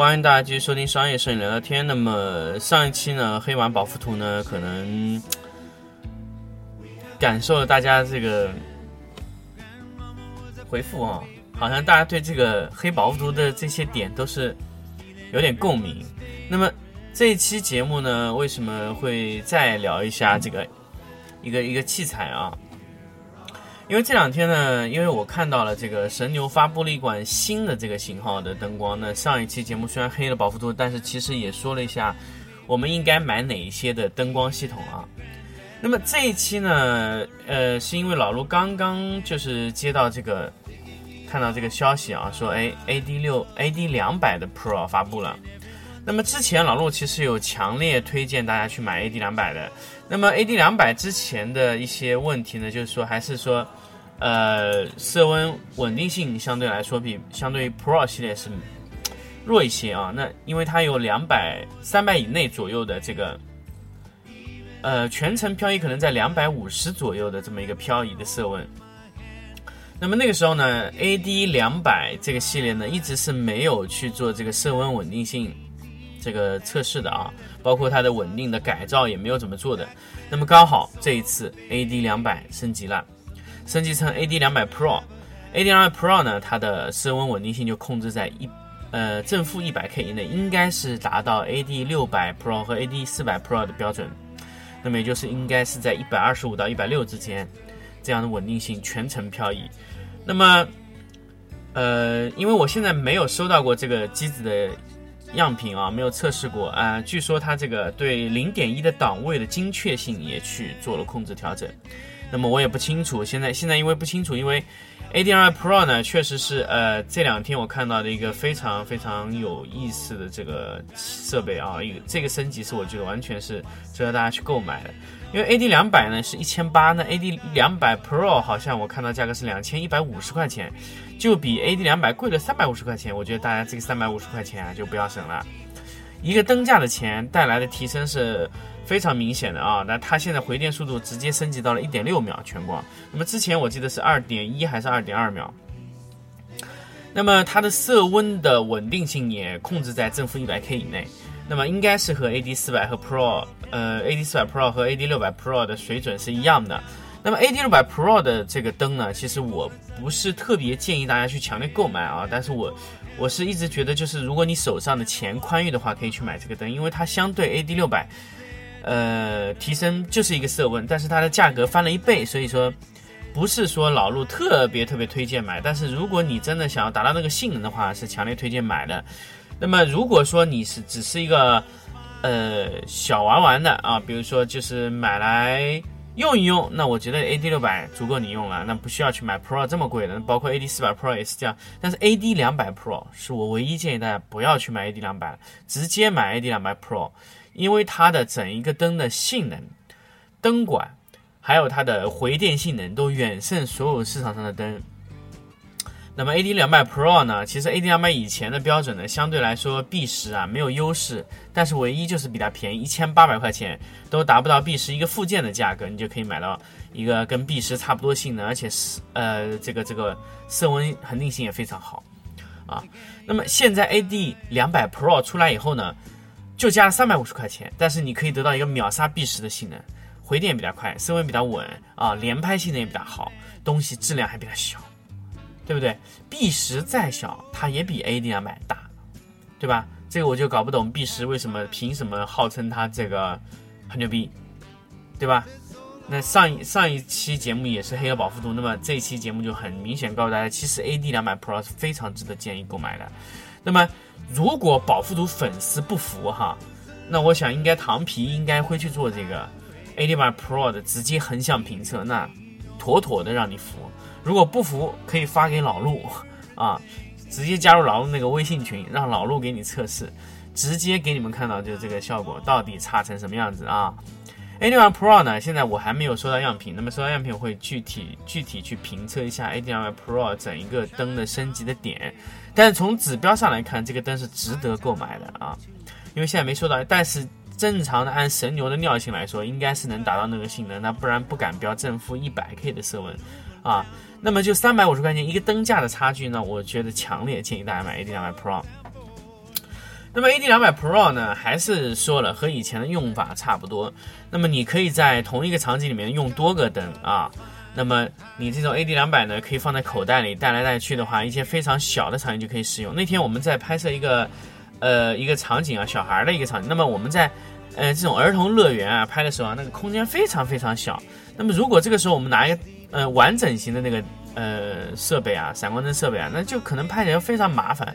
欢迎大家继续收听商业摄影聊聊天。那么上一期呢，黑丸保护图呢，可能感受了大家这个回复啊，好像大家对这个黑保肤图的这些点都是有点共鸣。那么这一期节目呢，为什么会再聊一下这个一个一个器材啊？因为这两天呢，因为我看到了这个神牛发布了一款新的这个型号的灯光。那上一期节目虽然黑了保肤图，但是其实也说了一下我们应该买哪一些的灯光系统啊。那么这一期呢，呃，是因为老卢刚刚就是接到这个看到这个消息啊，说哎，AD 六 AD 两百的 Pro 发布了。那么之前老陆其实有强烈推荐大家去买 AD 两百的。那么 AD 两百之前的一些问题呢，就是说还是说，呃，色温稳定性相对来说比相对于 Pro 系列是弱一些啊。那因为它有两百三百以内左右的这个，呃，全程漂移可能在两百五十左右的这么一个漂移的色温。那么那个时候呢，AD 两百这个系列呢，一直是没有去做这个色温稳定性这个测试的啊，包括它的稳定的改造也没有怎么做的。那么刚好这一次 AD 两百升级了，升级成 AD 两百 Pro，AD 两百 Pro 呢，它的色温稳定性就控制在一呃正负一百 K 以内，应该是达到 AD 六百 Pro 和 AD 四百 Pro 的标准。那么也就是应该是在一百二十五到一百六之间这样的稳定性全程漂移。那么呃，因为我现在没有收到过这个机子的。样品啊，没有测试过啊、呃。据说它这个对零点一的档位的精确性也去做了控制调整。那么我也不清楚，现在现在因为不清楚，因为 AD2 Pro 呢，确实是呃这两天我看到的一个非常非常有意思的这个设备啊，一个这个升级是我觉得完全是值得大家去购买的。因为 AD 两百呢是一千八，那 AD 两百 Pro 好像我看到价格是两千一百五十块钱，就比 AD 两百贵了三百五十块钱。我觉得大家这个三百五十块钱啊就不要省了，一个灯价的钱带来的提升是非常明显的啊。那它现在回电速度直接升级到了一点六秒全光，那么之前我记得是二点一还是二点二秒。那么它的色温的稳定性也控制在正负一百 K 以内。那么应该是和 AD 四百和 Pro，呃，AD 四百 Pro 和 AD 六百 Pro 的水准是一样的。那么 AD 六百 Pro 的这个灯呢，其实我不是特别建议大家去强烈购买啊，但是我我是一直觉得，就是如果你手上的钱宽裕的话，可以去买这个灯，因为它相对 AD 六百，呃，提升就是一个色温，但是它的价格翻了一倍，所以说不是说老陆特别特别推荐买，但是如果你真的想要达到那个性能的话，是强烈推荐买的。那么如果说你是只是一个呃小玩玩的啊，比如说就是买来用一用，那我觉得 AD 六百足够你用了，那不需要去买 Pro 这么贵的，包括 AD 四百 Pro 也是这样。但是 AD 两百 Pro 是我唯一建议大家不要去买 AD 两百，直接买 AD 两百 Pro，因为它的整一个灯的性能、灯管还有它的回电性能都远胜所有市场上的灯。那么 AD 两百 Pro 呢？其实 AD 两百以前的标准呢，相对来说 B 十啊没有优势，但是唯一就是比它便宜一千八百块钱，都达不到 B 十一个附件的价格，你就可以买到一个跟 B 十差不多性能，而且是呃这个这个色温恒定性也非常好啊。那么现在 AD 两百 Pro 出来以后呢，就加了三百五十块钱，但是你可以得到一个秒杀 B 十的性能，回电比较快，色温比较稳啊，连拍性能也比较好，东西质量还比较小。对不对？B 十再小，它也比 AD 两百大，对吧？这个我就搞不懂 B 十为什么凭什么号称它这个很牛逼，对吧？那上一上一期节目也是黑了保肤图，那么这一期节目就很明显告诉大家，其实 AD 两百 Pro 是非常值得建议购买的。那么如果保肤图粉丝不服哈，那我想应该糖皮应该会去做这个 AD 版 Pro 的直接横向评测，那妥妥的让你服。如果不服，可以发给老陆啊，直接加入老陆那个微信群，让老陆给你测试，直接给你们看到就这个效果到底差成什么样子啊。AD 版 Pro 呢，现在我还没有收到样品，那么收到样品我会具体具体去评测一下 AD 版 Pro 整一个灯的升级的点，但是从指标上来看，这个灯是值得购买的啊，因为现在没收到，但是。正常的按神牛的尿性来说，应该是能达到那个性能，那不然不敢标正负一百 K 的色温，啊，那么就三百五十块钱一个灯价的差距呢，我觉得强烈建议大家买 AD 两百 Pro。那么 AD 两百 Pro 呢，还是说了和以前的用法差不多，那么你可以在同一个场景里面用多个灯啊，那么你这种 AD 两百呢，可以放在口袋里带来带去的话，一些非常小的场景就可以使用。那天我们在拍摄一个。呃，一个场景啊，小孩的一个场景。那么我们在，呃，这种儿童乐园啊拍的时候啊，那个空间非常非常小。那么如果这个时候我们拿一个呃完整型的那个呃设备啊，闪光灯设备啊，那就可能拍起来非常麻烦。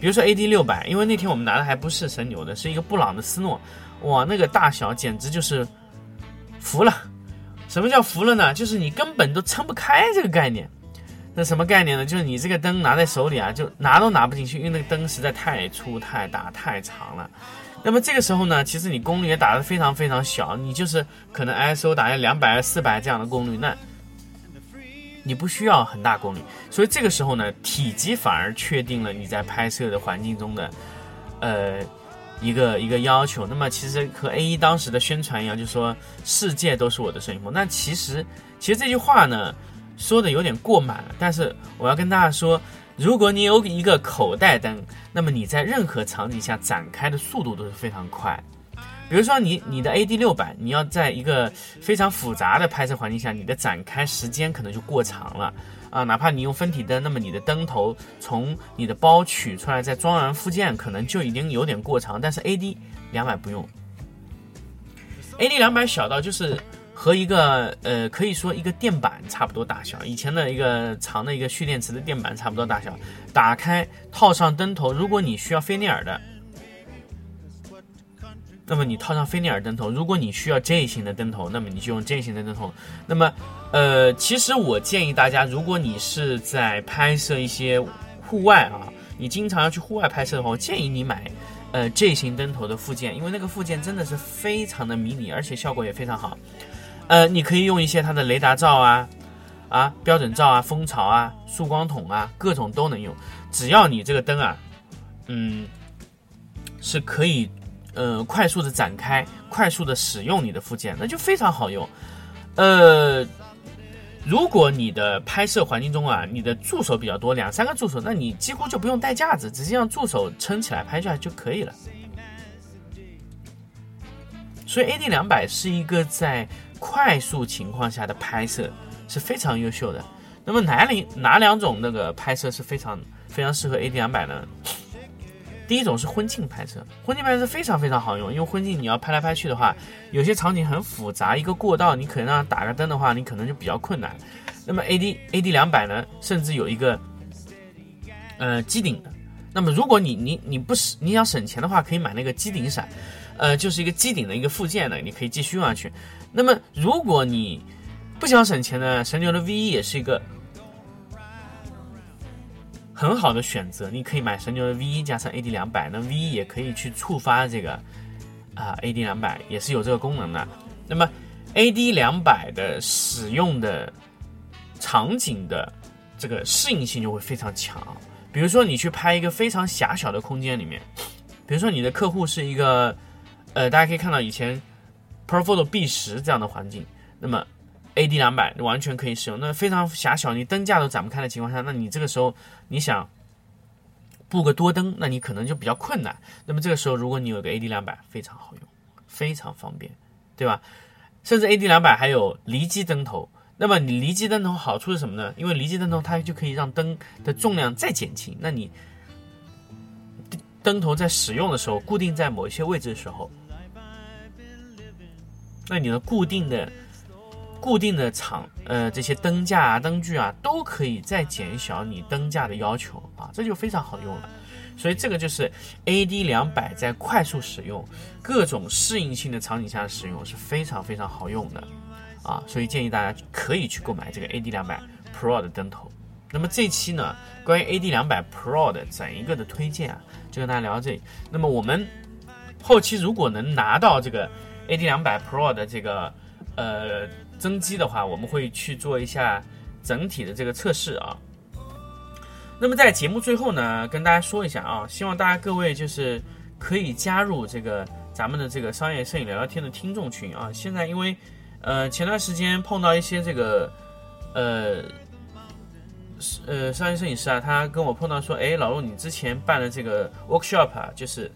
比如说 AD 六百，因为那天我们拿的还不是神牛的，是一个布朗的斯诺，哇，那个大小简直就是服了。什么叫服了呢？就是你根本都撑不开这个概念。那什么概念呢？就是你这个灯拿在手里啊，就拿都拿不进去，因为那个灯实在太粗、太大、太长了。那么这个时候呢，其实你功率也打得非常非常小，你就是可能 ISO 打在两百、四百这样的功率，那你不需要很大功率。所以这个时候呢，体积反而确定了你在拍摄的环境中的呃一个一个要求。那么其实和 A 一当时的宣传一样，就说世界都是我的摄影棚。那其实其实这句话呢。说的有点过满了，但是我要跟大家说，如果你有一个口袋灯，那么你在任何场景下展开的速度都是非常快。比如说你你的 AD 六百，你要在一个非常复杂的拍摄环境下，你的展开时间可能就过长了啊。哪怕你用分体灯，那么你的灯头从你的包取出来再装完附件，可能就已经有点过长。但是 AD 两百不用，AD 两百小到就是。和一个呃，可以说一个电板差不多大小，以前的一个长的一个蓄电池的电板差不多大小。打开套上灯头，如果你需要菲涅尔的，那么你套上菲涅尔灯头；如果你需要 J 型的灯头，那么你就用 J 型的灯头。那么，呃，其实我建议大家，如果你是在拍摄一些户外啊，你经常要去户外拍摄的话，我建议你买呃 J 型灯头的附件，因为那个附件真的是非常的迷你，而且效果也非常好。呃，你可以用一些它的雷达罩啊，啊，标准罩啊，蜂巢啊，束光筒啊，各种都能用。只要你这个灯啊，嗯，是可以，呃，快速的展开，快速的使用你的附件，那就非常好用。呃，如果你的拍摄环境中啊，你的助手比较多，两三个助手，那你几乎就不用带架子，直接让助手撑起来拍下来就可以了。所以 AD 两百是一个在快速情况下的拍摄是非常优秀的。那么哪里哪两种那个拍摄是非常非常适合 AD 两百呢？第一种是婚庆拍摄，婚庆拍摄非常非常好用，因为婚庆你要拍来拍去的话，有些场景很复杂，一个过道你可能让打个灯的话，你可能就比较困难。那么 AD AD 两百呢，甚至有一个呃机顶的。那么如果你你你不是你想省钱的话，可以买那个机顶闪，呃，就是一个机顶的一个附件的，你可以继续用下去。那么，如果你不想省钱呢，神牛的 V 一也是一个很好的选择。你可以买神牛的 V 一加上 AD 两百，那 V 一也可以去触发这个啊 AD 两百，也是有这个功能的。那么 AD 两百的使用的场景的这个适应性就会非常强。比如说，你去拍一个非常狭小的空间里面，比如说你的客户是一个呃，大家可以看到以前。Profoto B 十这样的环境，那么 AD 两百完全可以使用。那非常狭小，你灯架都展不开的情况下，那你这个时候你想布个多灯，那你可能就比较困难。那么这个时候，如果你有个 AD 两百，非常好用，非常方便，对吧？甚至 AD 两百还有离机灯头。那么你离机灯头好处是什么呢？因为离机灯头它就可以让灯的重量再减轻。那你灯头在使用的时候，固定在某一些位置的时候。那你的固定的固定的场，呃，这些灯架啊、灯具啊，都可以再减小你灯架的要求啊，这就非常好用了。所以这个就是 AD 两百在快速使用、各种适应性的场景下使用是非常非常好用的啊，所以建议大家可以去购买这个 AD 两百 Pro 的灯头。那么这期呢，关于 AD 两百 Pro 的整一个的推荐啊，就跟大家聊到这里。那么我们后期如果能拿到这个 AD 两百 Pro 的这个呃。增肌的话，我们会去做一下整体的这个测试啊。那么在节目最后呢，跟大家说一下啊，希望大家各位就是可以加入这个咱们的这个商业摄影聊聊天的听众群啊。现在因为呃前段时间碰到一些这个呃呃商业摄影师啊，他跟我碰到说，哎，老陆你之前办的这个 workshop 啊，就是。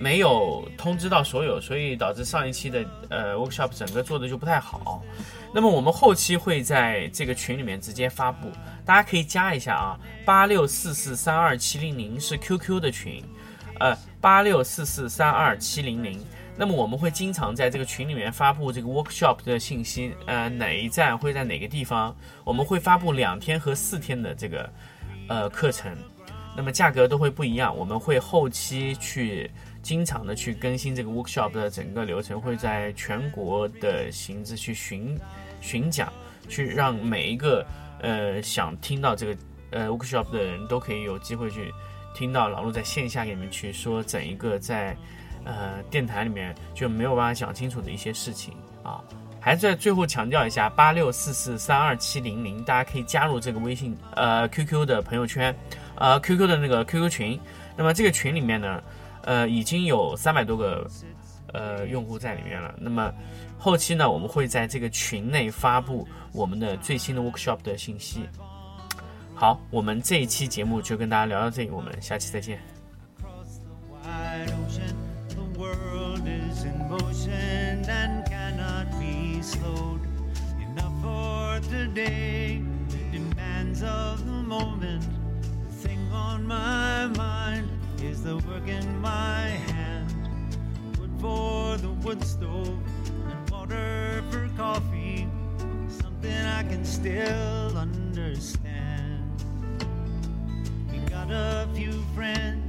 没有通知到所有，所以导致上一期的呃 workshop 整个做的就不太好。那么我们后期会在这个群里面直接发布，大家可以加一下啊，八六四四三二七零零是 QQ 的群，呃，八六四四三二七零零。那么我们会经常在这个群里面发布这个 workshop 的信息，呃，哪一站会在哪个地方，我们会发布两天和四天的这个呃课程，那么价格都会不一样，我们会后期去。经常的去更新这个 workshop 的整个流程，会在全国的形式去巡巡讲，去让每一个呃想听到这个呃 workshop 的人都可以有机会去听到老陆在线下给你们去说整一个在呃电台里面就没有办法讲清楚的一些事情啊。还在最后强调一下，八六四四三二七零零，大家可以加入这个微信呃 QQ 的朋友圈，呃 QQ 的那个 QQ 群。那么这个群里面呢？呃，已经有三百多个呃用户在里面了。那么后期呢，我们会在这个群内发布我们的最新的 workshop 的信息。好，我们这一期节目就跟大家聊到这里，我们下期再见。Is the work in my hand. Wood for the wood stove and water for coffee. Something I can still understand. We got a few friends,